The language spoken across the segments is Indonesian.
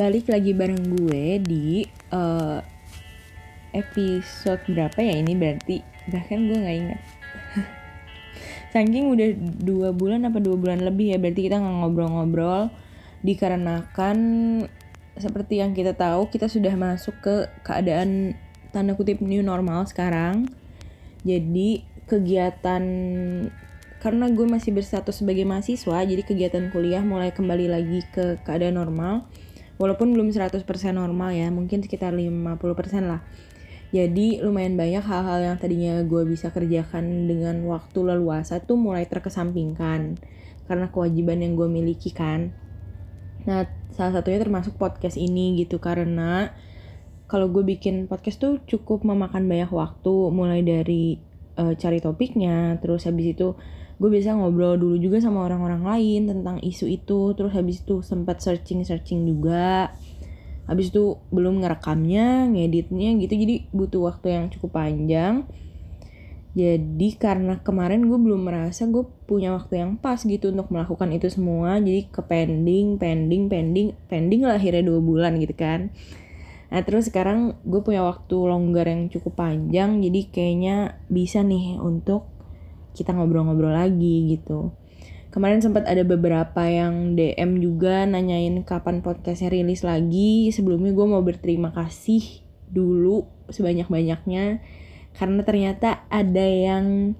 balik lagi bareng gue di uh, episode berapa ya ini berarti? Bahkan gue nggak ingat. Saking udah dua bulan apa dua bulan lebih ya berarti kita nggak ngobrol-ngobrol. Dikarenakan seperti yang kita tahu kita sudah masuk ke keadaan tanda kutip new normal sekarang. Jadi kegiatan karena gue masih berstatus sebagai mahasiswa jadi kegiatan kuliah mulai kembali lagi ke keadaan normal walaupun belum 100% normal ya mungkin sekitar 50% lah. Jadi lumayan banyak hal-hal yang tadinya gue bisa kerjakan dengan waktu leluasa tuh mulai terkesampingkan. Karena kewajiban yang gue miliki kan. Nah salah satunya termasuk podcast ini gitu. Karena kalau gue bikin podcast tuh cukup memakan banyak waktu. Mulai dari uh, cari topiknya terus habis itu gue bisa ngobrol dulu juga sama orang-orang lain tentang isu itu. Terus habis itu sempat searching searching juga. Habis itu belum ngerekamnya ngeditnya gitu. Jadi butuh waktu yang cukup panjang. Jadi karena kemarin gue belum merasa gue punya waktu yang pas gitu untuk melakukan itu semua. Jadi ke pending pending pending. Pending lah akhirnya dua bulan gitu kan. Nah terus sekarang gue punya waktu longgar yang cukup panjang. Jadi kayaknya bisa nih untuk kita ngobrol-ngobrol lagi gitu. Kemarin sempat ada beberapa yang DM juga nanyain kapan podcastnya rilis lagi. Sebelumnya gue mau berterima kasih dulu sebanyak-banyaknya karena ternyata ada yang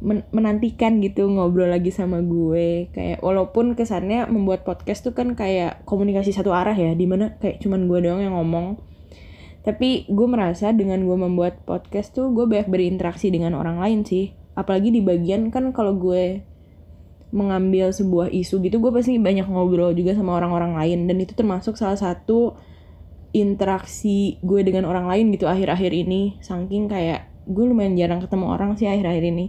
men menantikan gitu ngobrol lagi sama gue kayak walaupun kesannya membuat podcast tuh kan kayak komunikasi satu arah ya di mana kayak cuman gue doang yang ngomong tapi gue merasa dengan gue membuat podcast tuh gue banyak berinteraksi dengan orang lain sih apalagi di bagian kan kalau gue mengambil sebuah isu gitu gue pasti banyak ngobrol juga sama orang-orang lain. Dan itu termasuk salah satu interaksi gue dengan orang lain gitu akhir-akhir ini. Saking kayak gue lumayan jarang ketemu orang sih akhir-akhir ini.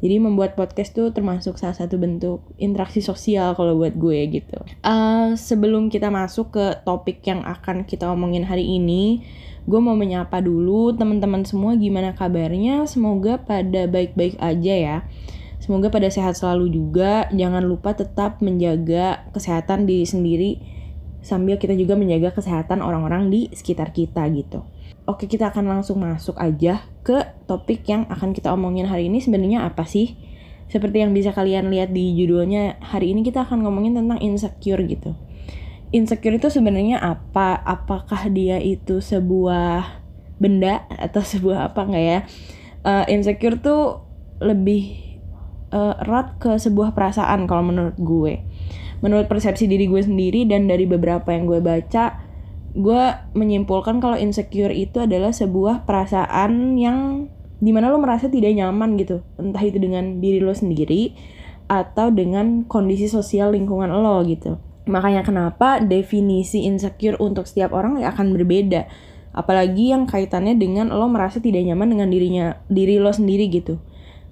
Jadi membuat podcast tuh termasuk salah satu bentuk interaksi sosial kalau buat gue gitu. Uh, sebelum kita masuk ke topik yang akan kita omongin hari ini, gue mau menyapa dulu teman-teman semua gimana kabarnya. Semoga pada baik-baik aja ya. Semoga pada sehat selalu juga. Jangan lupa tetap menjaga kesehatan diri sendiri sambil kita juga menjaga kesehatan orang-orang di sekitar kita gitu. Oke kita akan langsung masuk aja ke topik yang akan kita omongin hari ini sebenarnya apa sih? Seperti yang bisa kalian lihat di judulnya hari ini kita akan ngomongin tentang insecure gitu insecure itu sebenarnya apa? Apakah dia itu sebuah benda atau sebuah apa enggak ya? Uh, insecure tuh lebih uh, erat ke sebuah perasaan kalau menurut gue. Menurut persepsi diri gue sendiri dan dari beberapa yang gue baca, gue menyimpulkan kalau insecure itu adalah sebuah perasaan yang di mana lo merasa tidak nyaman gitu, entah itu dengan diri lo sendiri atau dengan kondisi sosial lingkungan lo gitu Makanya kenapa definisi insecure untuk setiap orang akan berbeda. Apalagi yang kaitannya dengan lo merasa tidak nyaman dengan dirinya diri lo sendiri gitu.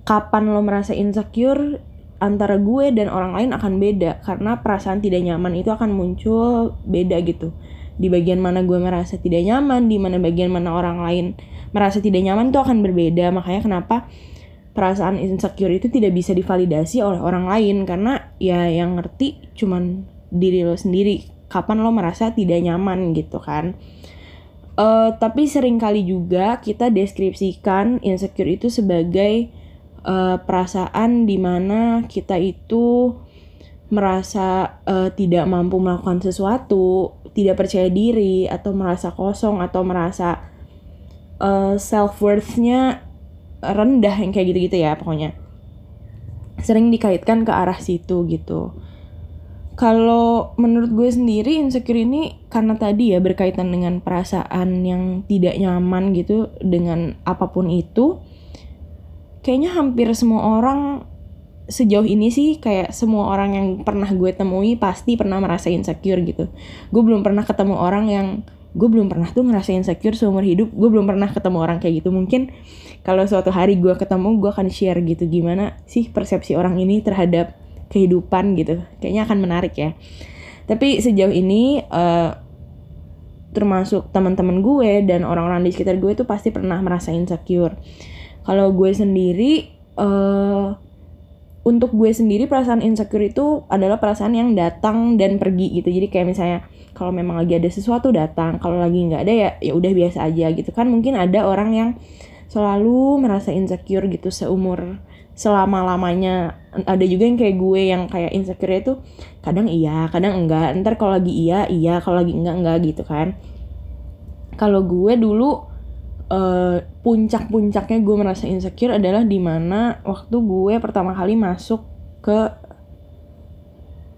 Kapan lo merasa insecure antara gue dan orang lain akan beda karena perasaan tidak nyaman itu akan muncul beda gitu. Di bagian mana gue merasa tidak nyaman, di mana bagian mana orang lain merasa tidak nyaman itu akan berbeda. Makanya kenapa perasaan insecure itu tidak bisa divalidasi oleh orang lain karena ya yang ngerti cuman diri lo sendiri kapan lo merasa tidak nyaman gitu kan uh, tapi kali juga kita deskripsikan insecure itu sebagai uh, perasaan di mana kita itu merasa uh, tidak mampu melakukan sesuatu, tidak percaya diri, atau merasa kosong, atau merasa uh, self worthnya rendah yang kayak gitu-gitu ya pokoknya. Sering dikaitkan ke arah situ gitu. Kalau menurut gue sendiri insecure ini karena tadi ya berkaitan dengan perasaan yang tidak nyaman gitu dengan apa pun itu. Kayaknya hampir semua orang sejauh ini sih kayak semua orang yang pernah gue temui pasti pernah merasa insecure gitu. Gue belum pernah ketemu orang yang gue belum pernah tuh ngerasain insecure seumur hidup. Gue belum pernah ketemu orang kayak gitu. Mungkin kalau suatu hari gue ketemu gue akan share gitu gimana sih persepsi orang ini terhadap kehidupan gitu. Kayaknya akan menarik ya. Tapi sejauh ini uh, termasuk teman-teman gue dan orang-orang di sekitar gue itu pasti pernah merasa insecure. Kalau gue sendiri uh, untuk gue sendiri perasaan insecure itu adalah perasaan yang datang dan pergi gitu. Jadi kayak misalnya kalau memang lagi ada sesuatu datang kalau lagi nggak ada ya ya udah biasa aja gitu. Kan mungkin ada orang yang selalu merasa insecure gitu seumur selama lamanya ada juga yang kayak gue yang kayak insecure itu kadang iya kadang enggak. Ntar kalau lagi iya iya. Kalau lagi enggak enggak gitu kan. Kalau gue dulu uh, puncak-puncaknya gue merasa insecure adalah di mana waktu gue pertama kali masuk ke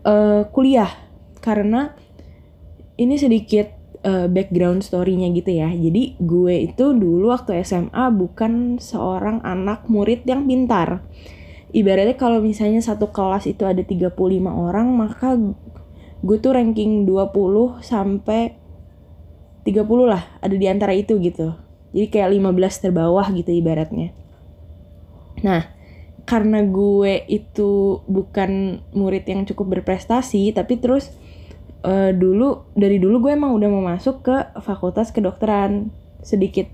uh, kuliah. Karena ini sedikit uh, background story-nya gitu ya. Jadi gue itu dulu waktu SMA bukan seorang anak murid yang pintar. Ibaratnya kalau misalnya satu kelas itu ada 35 orang, maka gue tuh ranking 20 sampai 30 lah, ada di antara itu gitu jadi kayak 15 terbawah gitu ibaratnya nah karena gue itu bukan murid yang cukup berprestasi tapi terus uh, dulu dari dulu gue emang udah mau masuk ke fakultas kedokteran. Sedikit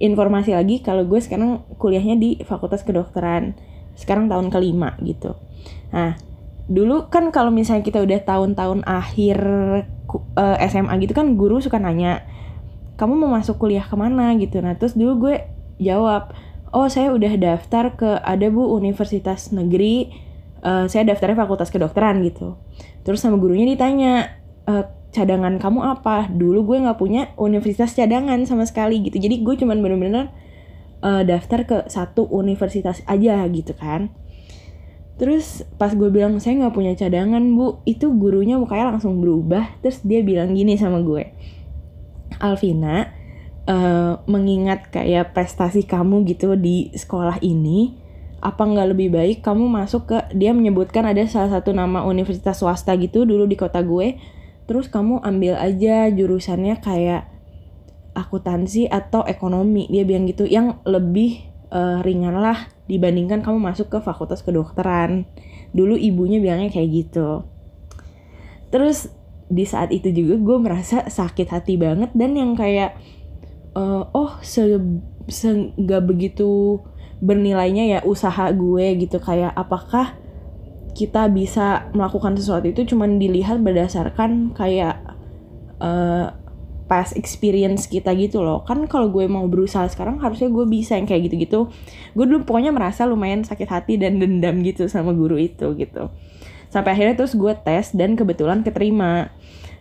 informasi lagi kalau gue sekarang kuliahnya di fakultas kedokteran. Sekarang tahun kelima gitu. Nah dulu kan kalau misalnya kita udah tahun-tahun akhir uh, eh, SMA gitu kan guru suka nanya kamu mau masuk kuliah ke mana? gitu. Nah terus dulu gue jawab oh saya udah daftar ke ada bu universitas negeri uh, saya daftarnya fakultas kedokteran gitu. Terus sama gurunya ditanya e, cadangan kamu apa? Dulu gue nggak punya universitas cadangan sama sekali gitu. Jadi gue cuman bener-bener uh, daftar ke satu universitas aja gitu kan. Terus pas gue bilang saya nggak punya cadangan bu, itu gurunya mukanya langsung berubah. Terus dia bilang gini sama gue, Alvina uh, mengingat kayak prestasi kamu gitu di sekolah ini apa nggak lebih baik kamu masuk ke dia menyebutkan ada salah satu nama universitas swasta gitu dulu di kota gue. Terus kamu ambil aja jurusannya kayak akuntansi atau ekonomi. Dia bilang gitu yang lebih uh, ringan lah dibandingkan kamu masuk ke fakultas kedokteran. Dulu ibunya bilangnya kayak gitu. Terus di saat itu juga gue merasa sakit hati banget dan yang kayak uh, oh se, se begitu bernilainya ya usaha gue gitu. Kayak apakah kita bisa melakukan sesuatu itu cuman dilihat berdasarkan kayak uh, past experience kita gitu loh. Kan kalau gue mau berusaha sekarang harusnya gue bisa yang kayak gitu-gitu. Gue dulu pokoknya merasa lumayan sakit hati dan dendam gitu sama guru itu gitu. Sampai akhirnya terus gue tes dan kebetulan keterima.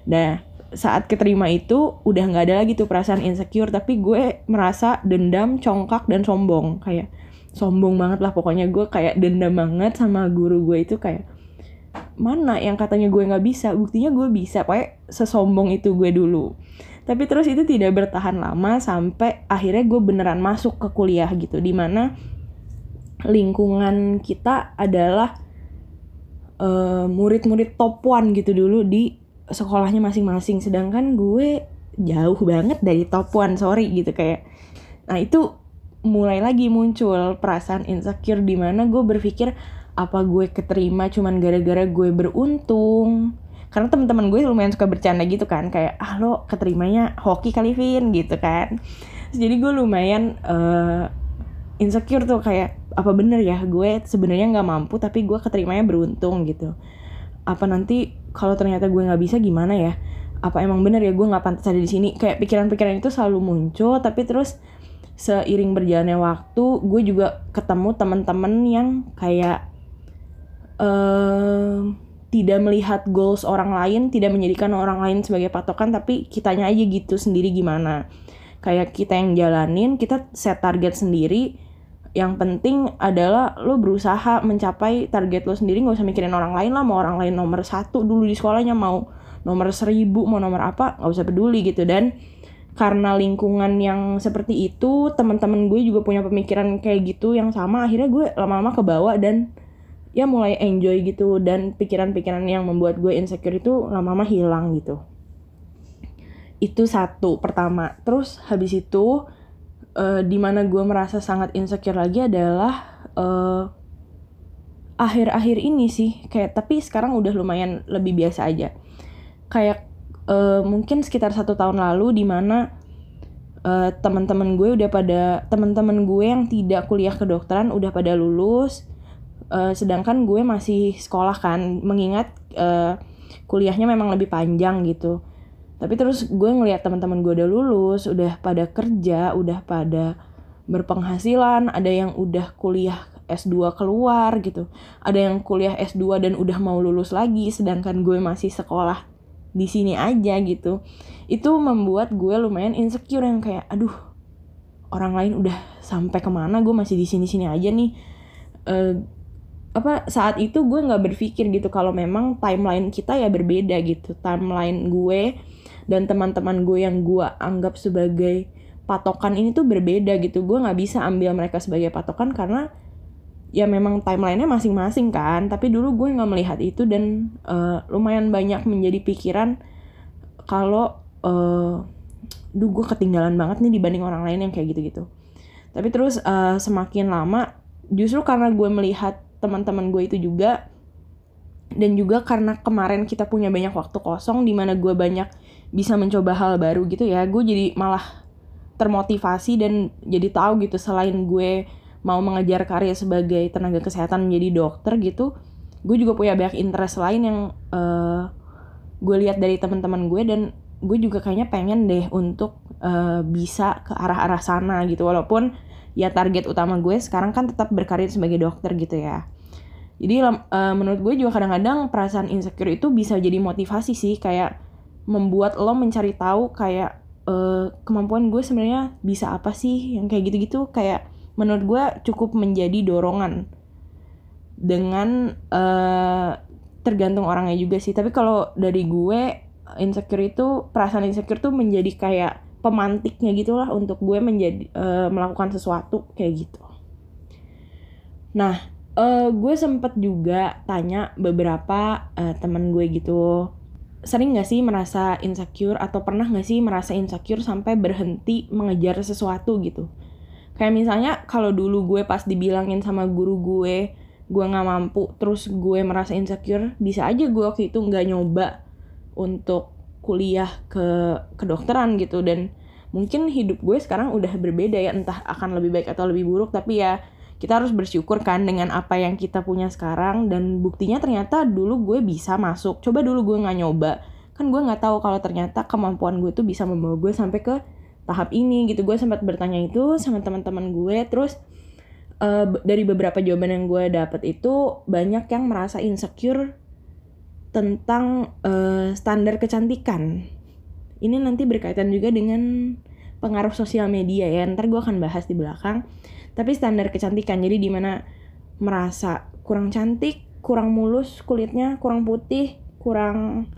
Nah, saat keterima itu udah nggak ada lagi tuh perasaan insecure, tapi gue merasa dendam, congkak dan sombong. Kayak sombong banget lah. Pokoknya gue kayak dendam banget sama guru gue itu kayak mana yang katanya gue nggak bisa? Buktinya gue bisa. Kayak sesombong itu gue dulu. Tapi terus itu tidak bertahan lama sampai akhirnya gue beneran masuk ke kuliah gitu di mana lingkungan kita adalah uh, murid-murid top one gitu dulu di sekolahnya masing-masing. Sedangkan gue jauh banget dari top one sorry gitu kayak. Nah itu mulai lagi muncul perasaan insecure di mana gue berpikir apa gue keterima cuman gara-gara gue beruntung? Karena teman-teman gue lumayan suka bercanda gitu kan kayak ah lo keterimanya hoki kali Vin gitu kan. Jadi gue lumayan uh, insecure tuh kayak apa bener ya gue sebenarnya nggak mampu tapi gue keterimanya beruntung gitu. Apa nanti kalau ternyata gue nggak bisa gimana ya? Apa emang bener ya gue nggak pantas ada di sini? Kayak pikiran-pikiran itu selalu muncul tapi terus seiring berjalannya waktu gue juga ketemu teman-teman yang kayak uh, tidak melihat goals orang lain tidak menjadikan orang lain sebagai patokan tapi kitanya aja gitu sendiri gimana. Kayak kita yang jalanin kita set target sendiri. Yang penting adalah lo berusaha mencapai target lo sendiri nggak usah mikirin orang lain lah mau orang lain nomor satu dulu di sekolahnya mau nomor seribu mau nomor apa nggak usah peduli gitu. Dan karena lingkungan yang seperti itu teman-teman gue juga punya pemikiran kayak gitu yang sama. Akhirnya gue lama-lama kebawa dan ya mulai enjoy gitu. Dan pikiran-pikiran yang membuat gue insecure itu lama-lama hilang gitu. Itu satu pertama. Terus habis itu uh, di mana gue merasa sangat insecure lagi adalah uh, akhir-akhir ini sih. Kayak tapi sekarang udah lumayan lebih biasa aja. Kayak uh, mungkin sekitar satu tahun lalu di mana uh, teman-teman gue udah pada teman-teman gue yang tidak kuliah kedokteran udah pada lulus. Uh, sedangkan gue masih sekolah kan mengingat uh, kuliahnya memang lebih panjang gitu. Tapi terus gue ngeliat teman-teman gue udah lulus udah pada kerja udah pada berpenghasilan ada yang udah kuliah S2 keluar gitu. Ada yang kuliah S2 dan udah mau lulus lagi sedangkan gue masih sekolah di sini aja gitu. Itu membuat gue lumayan insecure yang kayak aduh orang lain udah sampai ke mana gue masih di sini sini aja nih. Uh, apa saat itu gue nggak berpikir gitu kalau memang timeline kita ya berbeda gitu. Timeline gue dan teman-teman gue yang gue anggap sebagai patokan ini tuh berbeda gitu. Gue nggak bisa ambil mereka sebagai patokan karena ya memang timelinenya masing-masing kan. Tapi dulu gue nggak melihat itu dan uh, lumayan banyak menjadi pikiran kalau uh, duh gue ketinggalan banget nih dibanding orang lain yang kayak gitu-gitu. Tapi terus uh, semakin lama justru karena gue melihat teman-teman gue itu juga dan juga karena kemarin kita punya banyak waktu kosong di mana gue banyak bisa mencoba hal baru gitu ya gue jadi malah termotivasi dan jadi tahu gitu selain gue mau mengejar karir sebagai tenaga kesehatan menjadi dokter gitu gue juga punya banyak interest lain yang uh, gue lihat dari teman-teman gue dan gue juga kayaknya pengen deh untuk uh, bisa ke arah-arah sana gitu. Walaupun ya target utama gue sekarang kan tetap berkarir sebagai dokter gitu ya. Jadi uh, menurut gue juga kadang-kadang perasaan insecure itu bisa jadi motivasi sih kayak membuat lo mencari tahu kayak uh, kemampuan gue sebenarnya bisa apa sih yang kayak gitu-gitu. Kayak menurut gue cukup menjadi dorongan dengan uh, tergantung orangnya juga sih. Tapi kalau dari gue insecure itu perasaan insecure tuh menjadi kayak pemantiknya gitulah untuk gue menjadi uh, melakukan sesuatu kayak gitu. Nah uh, gue sempet juga tanya beberapa uh, temen gue gitu sering gak sih merasa insecure atau pernah gak sih merasa insecure sampai berhenti mengejar sesuatu gitu kayak misalnya kalau dulu gue pas dibilangin sama guru gue gue nggak mampu terus gue merasa insecure bisa aja gue waktu itu nggak nyoba untuk kuliah ke kedokteran gitu. Dan mungkin hidup gue sekarang udah berbeda ya entah akan lebih baik atau lebih buruk tapi ya kita harus bersyukur kan dengan apa yang kita punya sekarang. Dan buktinya ternyata dulu gue bisa masuk. Coba dulu gue nggak nyoba. Kan gue nggak tahu kalau ternyata kemampuan gue tuh bisa membawa gue sampai ke tahap ini gitu. Gue sempat bertanya itu sama teman-teman gue. Terus uh, dari beberapa jawaban yang gue dapet itu banyak yang merasa insecure tentang uh, standar kecantikan. Ini nanti berkaitan juga dengan pengaruh sosial media ya. Ntar gue akan bahas di belakang. Tapi standar kecantikan jadi di mana merasa kurang cantik kurang mulus kulitnya kurang putih kurang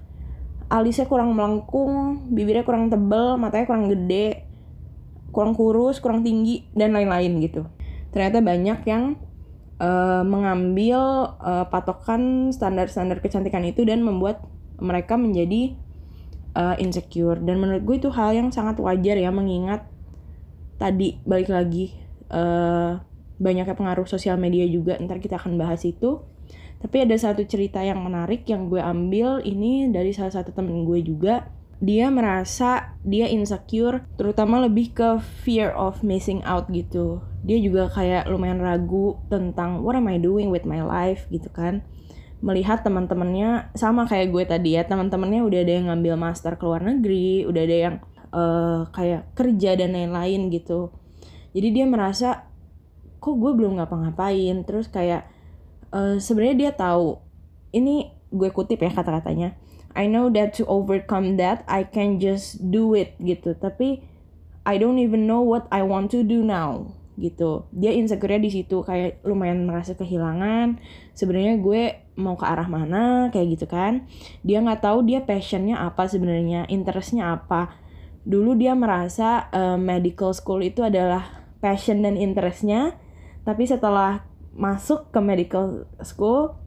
alisnya kurang melengkung bibirnya kurang tebel matanya kurang gede kurang kurus kurang tinggi dan lain-lain gitu. Ternyata banyak yang uh, mengambil uh, patokan standar-standar kecantikan itu dan membuat mereka menjadi uh, insecure. Dan menurut gue itu hal yang sangat wajar ya mengingat tadi balik lagi uh, banyaknya pengaruh sosial media juga. Ntar kita akan bahas itu tapi ada satu cerita yang menarik yang gue ambil ini dari salah satu temen gue juga. Dia merasa dia insecure terutama lebih ke fear of missing out gitu. Dia juga kayak lumayan ragu tentang what am I doing with my life gitu kan. Melihat teman-temannya sama kayak gue tadi ya teman-temannya udah ada yang ngambil master ke luar negeri udah ada yang uh, kayak kerja dan lain-lain gitu. Jadi dia merasa kok gue belum ngapa-ngapain? Terus kayak uh, sebenarnya dia tahu. Ini gue kutip ya kata-katanya. I know that to overcome that I can just do it gitu. Tapi I don't even know what I want to do now gitu. Dia insecure di situ kayak lumayan merasa kehilangan. Sebenarnya gue mau ke arah mana kayak gitu kan. Dia nggak tahu dia passionnya apa sebenarnya interestnya apa. Dulu dia merasa uh, medical school itu adalah passion dan interestnya. Tapi setelah masuk ke medical school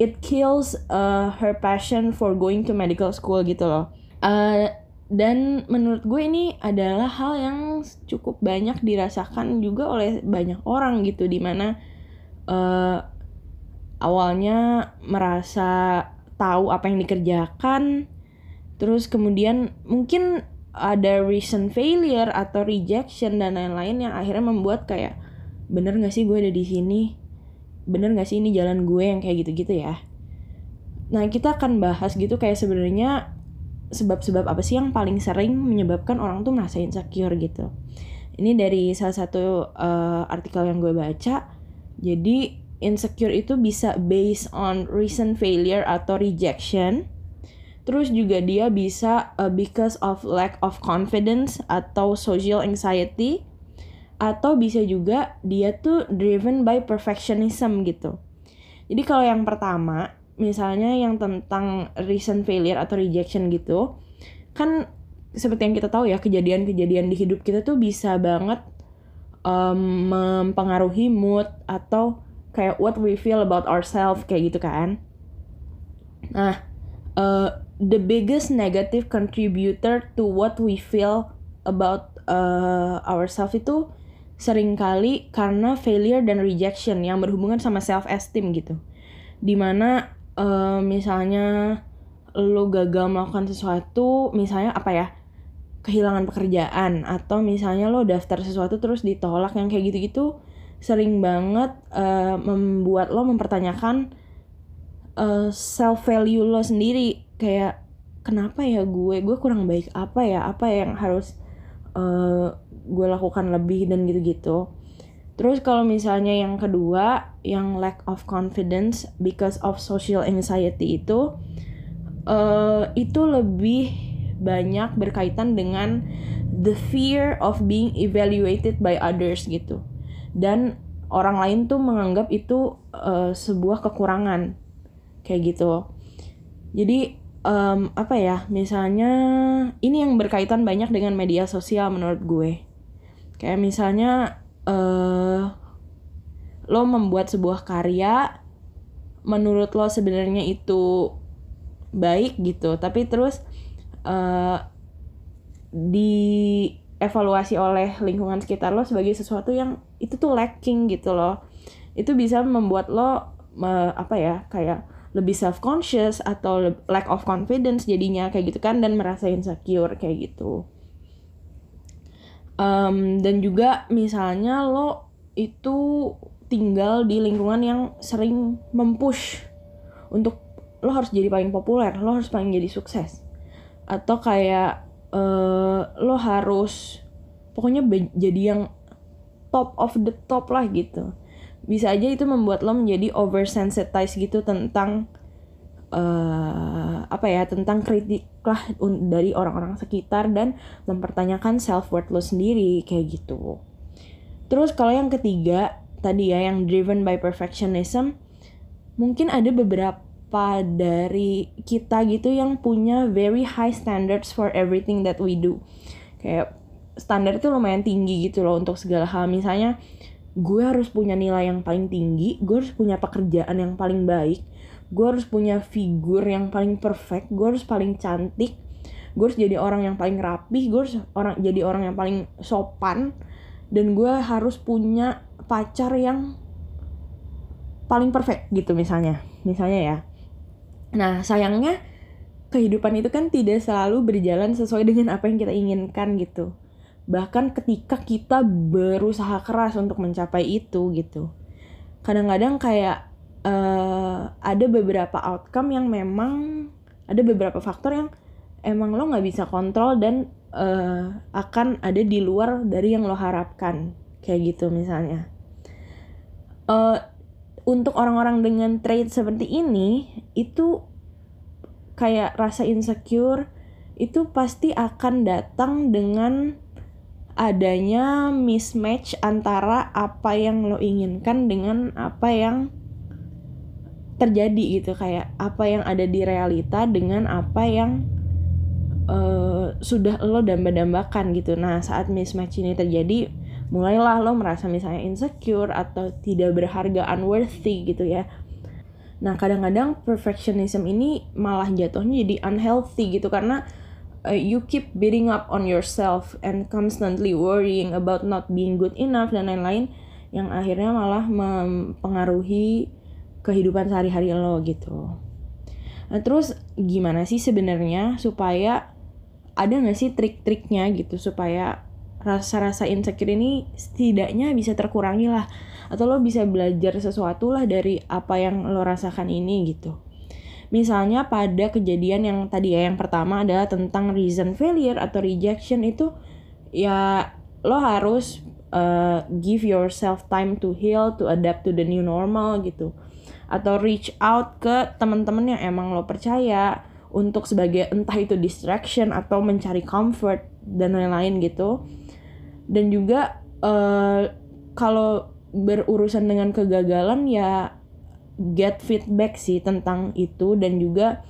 it kills uh, her passion for going to medical school gitu loh. Uh, dan menurut gue ini adalah hal yang cukup banyak dirasakan juga oleh banyak orang gitu di mana uh, awalnya merasa tahu apa yang dikerjakan terus kemudian mungkin ada recent failure atau rejection dan lain-lain yang akhirnya membuat kayak bener gak sih gue ada di sini? Bener gak sih ini jalan gue yang kayak gitu-gitu ya? Nah kita akan bahas gitu kayak sebenarnya sebab-sebab apa sih yang paling sering menyebabkan orang tuh merasa insecure gitu. Ini dari salah satu uh, artikel yang gue baca. Jadi insecure itu bisa based on recent failure atau rejection. Terus juga dia bisa uh, because of lack of confidence atau social anxiety atau bisa juga dia tuh driven by perfectionism gitu. Jadi kalau yang pertama, misalnya yang tentang recent failure atau rejection gitu, kan seperti yang kita tahu ya kejadian-kejadian di hidup kita tuh bisa banget um, mempengaruhi mood atau kayak what we feel about ourselves kayak gitu kan. Nah, uh, the biggest negative contributor to what we feel about uh, ourselves itu sering kali karena failure dan rejection yang berhubungan sama self esteem gitu. Di mana uh, misalnya lo gagal melakukan sesuatu misalnya apa ya kehilangan pekerjaan atau misalnya lo daftar sesuatu terus ditolak yang kayak gitu-gitu sering banget uh, membuat lo mempertanyakan uh, self value lo sendiri. Kayak kenapa ya gue? Gue kurang baik apa ya? Apa yang harus uh, gue lakukan lebih dan gitu-gitu. Terus kalau misalnya yang kedua yang lack of confidence because of social anxiety itu uh, itu lebih banyak berkaitan dengan the fear of being evaluated by others gitu. Dan orang lain tuh menganggap itu uh, sebuah kekurangan kayak gitu. Jadi um, apa ya misalnya ini yang berkaitan banyak dengan media sosial menurut gue kayak misalnya uh, lo membuat sebuah karya menurut lo sebenarnya itu baik gitu tapi terus uh, dievaluasi oleh lingkungan sekitar lo sebagai sesuatu yang itu tuh lacking gitu loh. Itu bisa membuat lo uh, apa ya kayak lebih self conscious atau lack of confidence jadinya kayak gitu kan dan merasa insecure kayak gitu um, dan juga misalnya lo itu tinggal di lingkungan yang sering mempush untuk lo harus jadi paling populer lo harus paling jadi sukses. Atau kayak uh, lo harus pokoknya jadi yang top of the top lah gitu. Bisa aja itu membuat lo menjadi oversensitized gitu tentang uh, apa ya tentang kritik lah dari orang-orang sekitar dan mempertanyakan self worth lo sendiri kayak gitu. Terus kalau yang ketiga tadi ya yang driven by perfectionism mungkin ada beberapa dari kita gitu yang punya very high standards for everything that we do. Kayak standar itu lumayan tinggi gitu loh untuk segala hal. Misalnya gue harus punya nilai yang paling tinggi, gue harus punya pekerjaan yang paling baik, gue harus punya figur yang paling perfect, gue harus paling cantik, gue harus jadi orang yang paling rapi, gue harus orang jadi orang yang paling sopan, dan gue harus punya pacar yang paling perfect gitu misalnya, misalnya ya. Nah sayangnya kehidupan itu kan tidak selalu berjalan sesuai dengan apa yang kita inginkan gitu bahkan ketika kita berusaha keras untuk mencapai itu gitu kadang-kadang kayak uh, ada beberapa outcome yang memang ada beberapa faktor yang emang lo nggak bisa kontrol dan uh, akan ada di luar dari yang lo harapkan kayak gitu misalnya. Uh, untuk orang-orang dengan trait seperti ini itu kayak rasa insecure itu pasti akan datang dengan adanya mismatch antara apa yang lo inginkan dengan apa yang terjadi gitu kayak apa yang ada di realita dengan apa yang uh, sudah lo damba-dambakan gitu. Nah saat mismatch ini terjadi mulailah lo merasa misalnya insecure atau tidak berharga unworthy gitu ya. Nah kadang-kadang perfectionism ini malah jatuhnya jadi unhealthy gitu karena uh, you keep beating up on yourself and constantly worrying about not being good enough dan lain-lain yang akhirnya malah mempengaruhi kehidupan sehari-hari lo gitu. Nah terus gimana sih sebenarnya supaya ada nggak sih trik-triknya gitu supaya rasa-rasa insecure ini setidaknya bisa terkurangi lah? Atau lo bisa belajar sesuatu lah dari apa yang lo rasakan ini gitu. Misalnya pada kejadian yang tadi ya yang pertama adalah tentang reason failure atau rejection itu ya lo harus uh, give yourself time to heal to adapt to the new normal gitu atau reach out ke teman-teman yang emang lo percaya untuk sebagai entah itu distraction atau mencari comfort dan lain-lain gitu. Dan juga uh, kalau berurusan dengan kegagalan ya get feedback sih tentang itu dan juga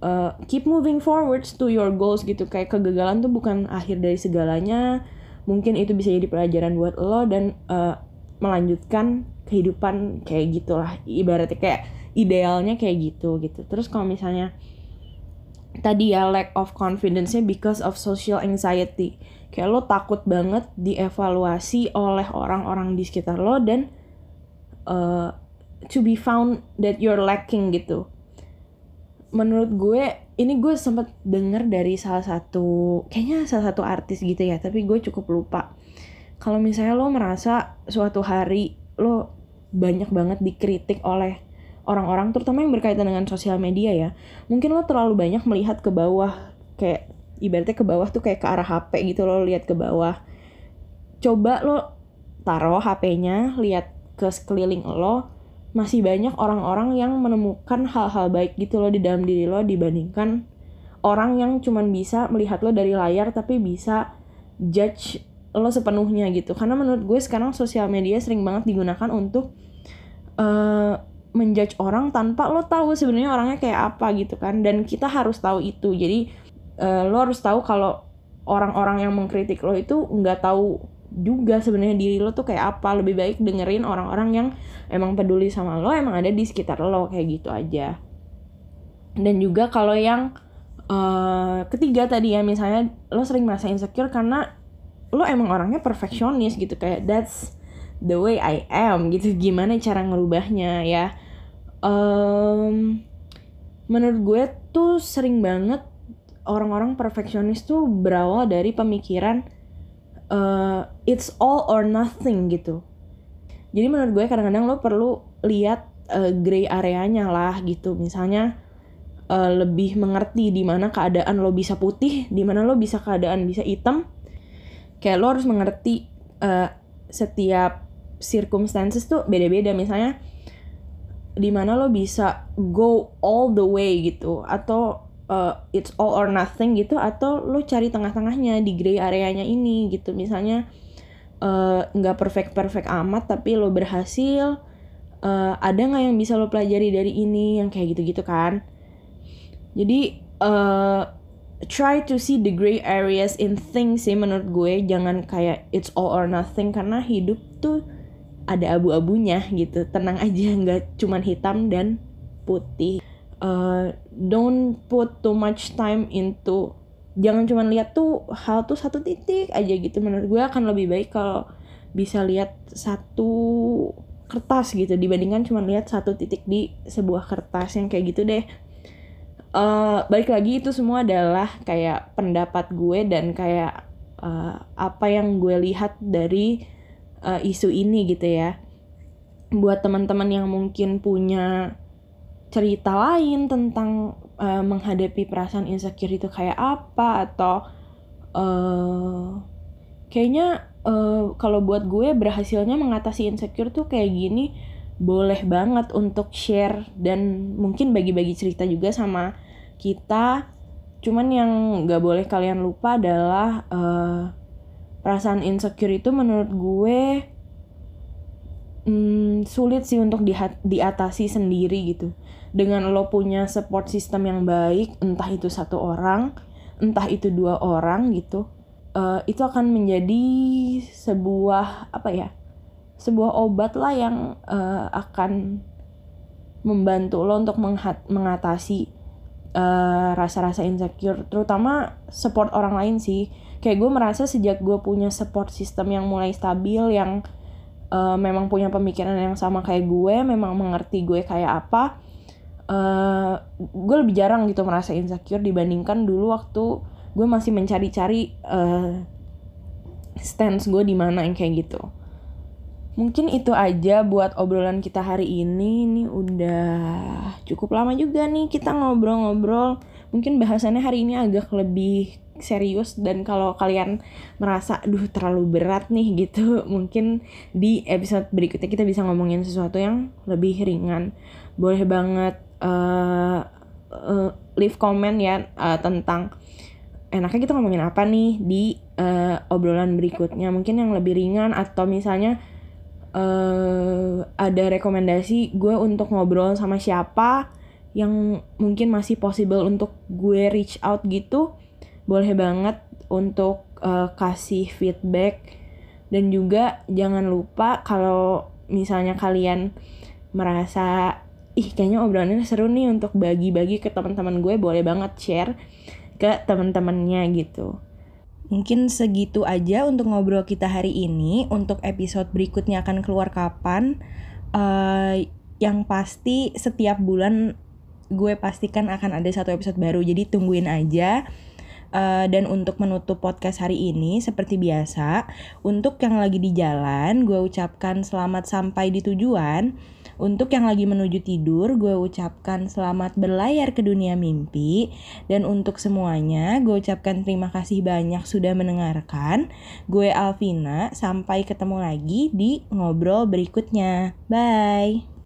uh, keep moving forwards to your goals gitu. Kayak kegagalan tuh bukan akhir dari segalanya. Mungkin itu bisa jadi pelajaran buat lo dan uh, melanjutkan kehidupan kayak gitulah ibaratnya kayak idealnya kayak gitu gitu terus kalau misalnya tadi ya lack of confidence-nya because of social anxiety. Kayak lo takut banget dievaluasi oleh orang-orang di sekitar lo dan uh, to be found that you're lacking gitu. Menurut gue, ini gue sempat denger dari salah satu, kayaknya salah satu artis gitu ya, tapi gue cukup lupa. Kalau misalnya lo merasa suatu hari lo banyak banget dikritik oleh orang-orang terutama yang berkaitan dengan sosial media ya mungkin lo terlalu banyak melihat ke bawah kayak ibaratnya ke bawah tuh kayak ke arah HP gitu lo lihat ke bawah. Coba lo taruh HP-nya lihat ke sekeliling lo masih banyak orang-orang yang menemukan hal-hal baik gitu lo di dalam diri lo dibandingkan orang yang cuman bisa melihat lo dari layar tapi bisa judge lo sepenuhnya gitu. Karena menurut gue sekarang sosial media sering banget digunakan untuk uh, menjudge orang tanpa lo tahu sebenarnya orangnya kayak apa gitu kan. Dan kita harus tahu itu. Jadi uh, lo harus tahu kalau orang-orang yang mengkritik lo itu nggak tahu juga sebenarnya diri lo tuh kayak apa. Lebih baik dengerin orang-orang yang emang peduli sama lo emang ada di sekitar lo kayak gitu aja. Dan juga kalau yang uh, ketiga tadi ya misalnya lo sering merasa insecure karena lo emang orangnya perfeksionis gitu kayak that's the way I am gitu. Gimana cara ngerubahnya ya? Um, menurut gue tuh sering banget orang-orang perfeksionis tuh berawal dari pemikiran uh, it's all or nothing gitu. Jadi menurut gue kadang-kadang lo perlu lihat uh, gray areanya lah gitu. Misalnya uh, lebih mengerti di mana keadaan lo bisa putih di mana lo bisa keadaan bisa hitam kayak lo harus mengerti uh, setiap circumstances tuh beda-beda. Misalnya di mana lo bisa go all the way gitu atau uh, it's all or nothing gitu atau lo cari tengah-tengahnya di gray areanya ini gitu. Misalnya uh, nggak uh, perfect perfect amat tapi lo berhasil uh, ada nggak yang bisa lo pelajari dari ini yang kayak gitu gitu kan? Jadi uh, try to see the gray areas in things sih menurut gue. Jangan kayak it's all or nothing karena hidup tuh ada abu-abunya gitu. Tenang aja nggak cuman hitam dan putih. Uh, don't put too much time into jangan cuman lihat tuh hal tuh satu titik aja gitu. Menurut gue akan lebih baik kalau bisa lihat satu kertas gitu dibandingkan cuma lihat satu titik di sebuah kertas yang kayak gitu deh uh, balik lagi itu semua adalah kayak pendapat gue dan kayak uh, apa yang gue lihat dari uh, isu ini gitu ya. Buat teman-teman yang mungkin punya cerita lain tentang uh, menghadapi perasaan insecure itu kayak apa atau uh, kayaknya uh, kalau buat gue berhasilnya mengatasi insecure tuh kayak gini boleh banget untuk share dan mungkin bagi-bagi cerita juga sama kita. Cuman yang nggak boleh kalian lupa adalah uh, perasaan insecure itu menurut gue hmm, sulit sih untuk di diatasi sendiri gitu. Dengan lo punya support system yang baik entah itu satu orang entah itu dua orang gitu uh, itu akan menjadi sebuah apa ya sebuah obat lah yang uh, akan membantu lo untuk mengatasi uh, rasa-rasa insecure. Terutama support orang lain sih. Kayak gue merasa sejak gue punya support system yang mulai stabil yang uh, memang punya pemikiran yang sama kayak gue memang mengerti gue kayak apa uh, gue lebih jarang gitu merasa insecure dibandingkan dulu waktu gue masih mencari-cari uh, stance gue di mana yang kayak gitu mungkin itu aja buat obrolan kita hari ini. Ini udah cukup lama juga nih kita ngobrol-ngobrol. Mungkin bahasannya hari ini agak lebih serius dan kalau kalian merasa duh terlalu berat nih gitu mungkin di episode berikutnya kita bisa ngomongin sesuatu yang lebih ringan. Boleh banget uh, uh, leave comment ya uh, tentang enaknya kita ngomongin apa nih di uh, obrolan berikutnya. Mungkin yang lebih ringan atau misalnya uh, ada rekomendasi gue untuk ngobrol sama siapa yang mungkin masih possible untuk gue reach out gitu. Boleh banget untuk uh, kasih feedback. Dan juga jangan lupa kalau misalnya kalian merasa ih kayaknya obrolannya seru nih untuk bagi-bagi ke teman-teman gue boleh banget share ke teman-temannya gitu Mungkin segitu aja untuk ngobrol kita hari ini. Untuk episode berikutnya akan keluar kapan? Uh, yang pasti setiap bulan gue pastikan akan ada satu episode baru. Jadi tungguin aja. Uh, dan untuk menutup podcast hari ini seperti biasa, untuk yang lagi di jalan, gue ucapkan selamat sampai di tujuan. Untuk yang lagi menuju tidur, gue ucapkan selamat berlayar ke dunia mimpi. Dan untuk semuanya, gue ucapkan terima kasih banyak sudah mendengarkan. Gue Alvina, sampai ketemu lagi di ngobrol berikutnya. Bye!